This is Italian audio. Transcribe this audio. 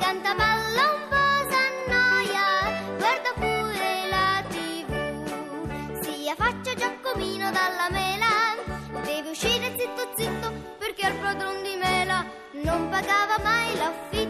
canta, ballo un po', s'annoia, guarda pure la tv. Sia faccia Giacomino dalla mela, deve uscire zitto zitto perché il padron di mela non pagava mai l'affitto.